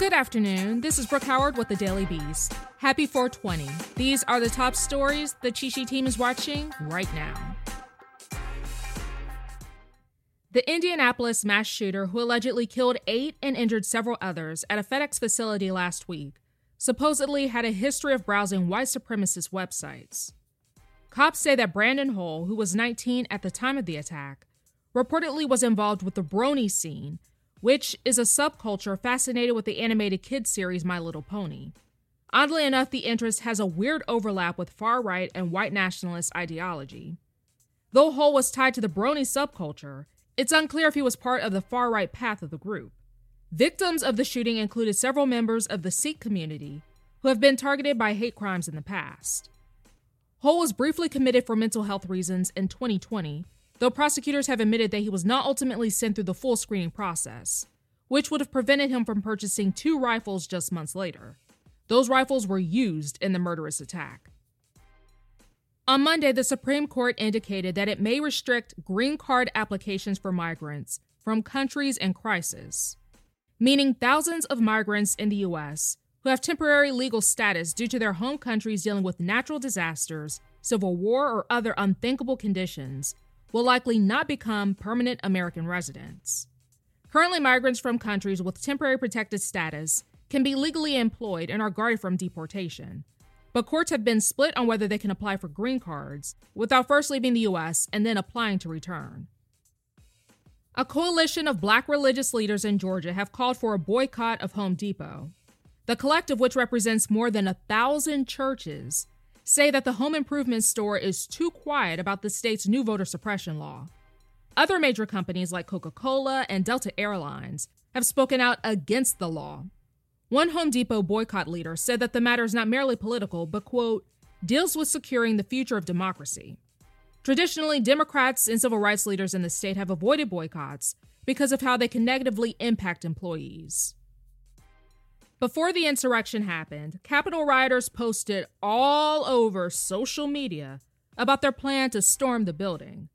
Good afternoon. This is Brooke Howard with the Daily Beast. Happy 420. These are the top stories the Cheat Sheet team is watching right now. The Indianapolis mass shooter who allegedly killed eight and injured several others at a FedEx facility last week supposedly had a history of browsing white supremacist websites. Cops say that Brandon Hole, who was 19 at the time of the attack, reportedly was involved with the Brony scene, which is a subculture fascinated with the animated kids series My Little Pony. Oddly enough, the interest has a weird overlap with far right and white nationalist ideology. Though Hole was tied to the Brony subculture, it's unclear if he was part of the far right path of the group. Victims of the shooting included several members of the Sikh community who have been targeted by hate crimes in the past. Hole was briefly committed for mental health reasons in 2020, though prosecutors have admitted that he was not ultimately sent through the full screening process, which would have prevented him from purchasing two rifles just months later. Those rifles were used in the murderous attack. On Monday, the Supreme Court indicated that it may restrict green card applications for migrants from countries in crisis, meaning thousands of migrants in the U.S who have temporary legal status due to their home countries dealing with natural disasters, civil war, or other unthinkable conditions, will likely not become permanent American residents. Currently, migrants from countries with temporary protected status can be legally employed and are guarded from deportation. But courts have been split on whether they can apply for green cards without first leaving the U.S. and then applying to return. A coalition of black religious leaders in Georgia have called for a boycott of Home Depot. The collective, which represents more than a thousand churches, say that the home improvement store is too quiet about the state's new voter suppression law. Other major companies like Coca Cola and Delta Airlines have spoken out against the law. One Home Depot boycott leader said that the matter is not merely political, but, quote, deals with securing the future of democracy. Traditionally, Democrats and civil rights leaders in the state have avoided boycotts because of how they can negatively impact employees. Before the insurrection happened, Capitol rioters posted all over social media about their plan to storm the building.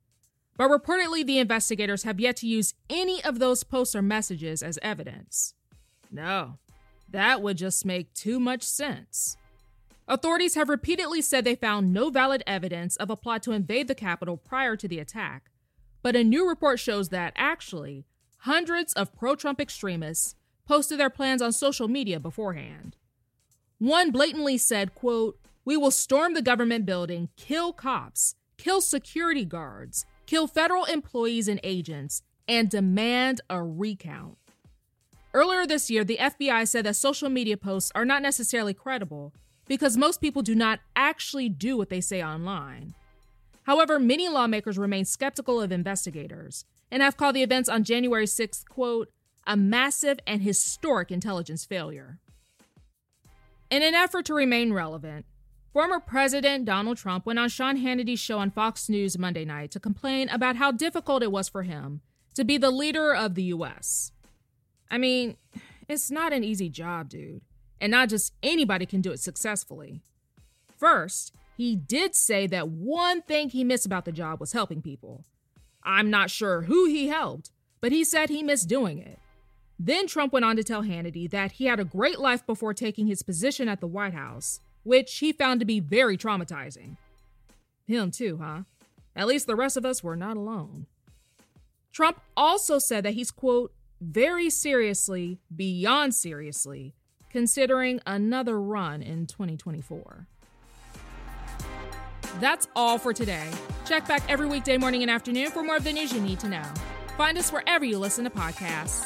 But reportedly, the investigators have yet to use any of those posts or messages as evidence. No, that would just make too much sense. Authorities have repeatedly said they found no valid evidence of a plot to invade the Capitol prior to the attack, but a new report shows that, actually, hundreds of pro Trump extremists posted their plans on social media beforehand. One blatantly said, quote, "We will storm the government building, kill cops, kill security guards, kill federal employees and agents, and demand a recount." Earlier this year, the FBI said that social media posts are not necessarily credible because most people do not actually do what they say online. However, many lawmakers remain skeptical of investigators and have called the events on January 6th, quote, a massive and historic intelligence failure. In an effort to remain relevant, former President Donald Trump went on Sean Hannity's show on Fox News Monday night to complain about how difficult it was for him to be the leader of the US. I mean, it's not an easy job, dude, and not just anybody can do it successfully. First, he did say that one thing he missed about the job was helping people. I'm not sure who he helped, but he said he missed doing it. Then Trump went on to tell Hannity that he had a great life before taking his position at the White House, which he found to be very traumatizing. Him too, huh? At least the rest of us were not alone. Trump also said that he's, quote, very seriously, beyond seriously, considering another run in 2024. That's all for today. Check back every weekday morning and afternoon for more of the news you need to know. Find us wherever you listen to podcasts.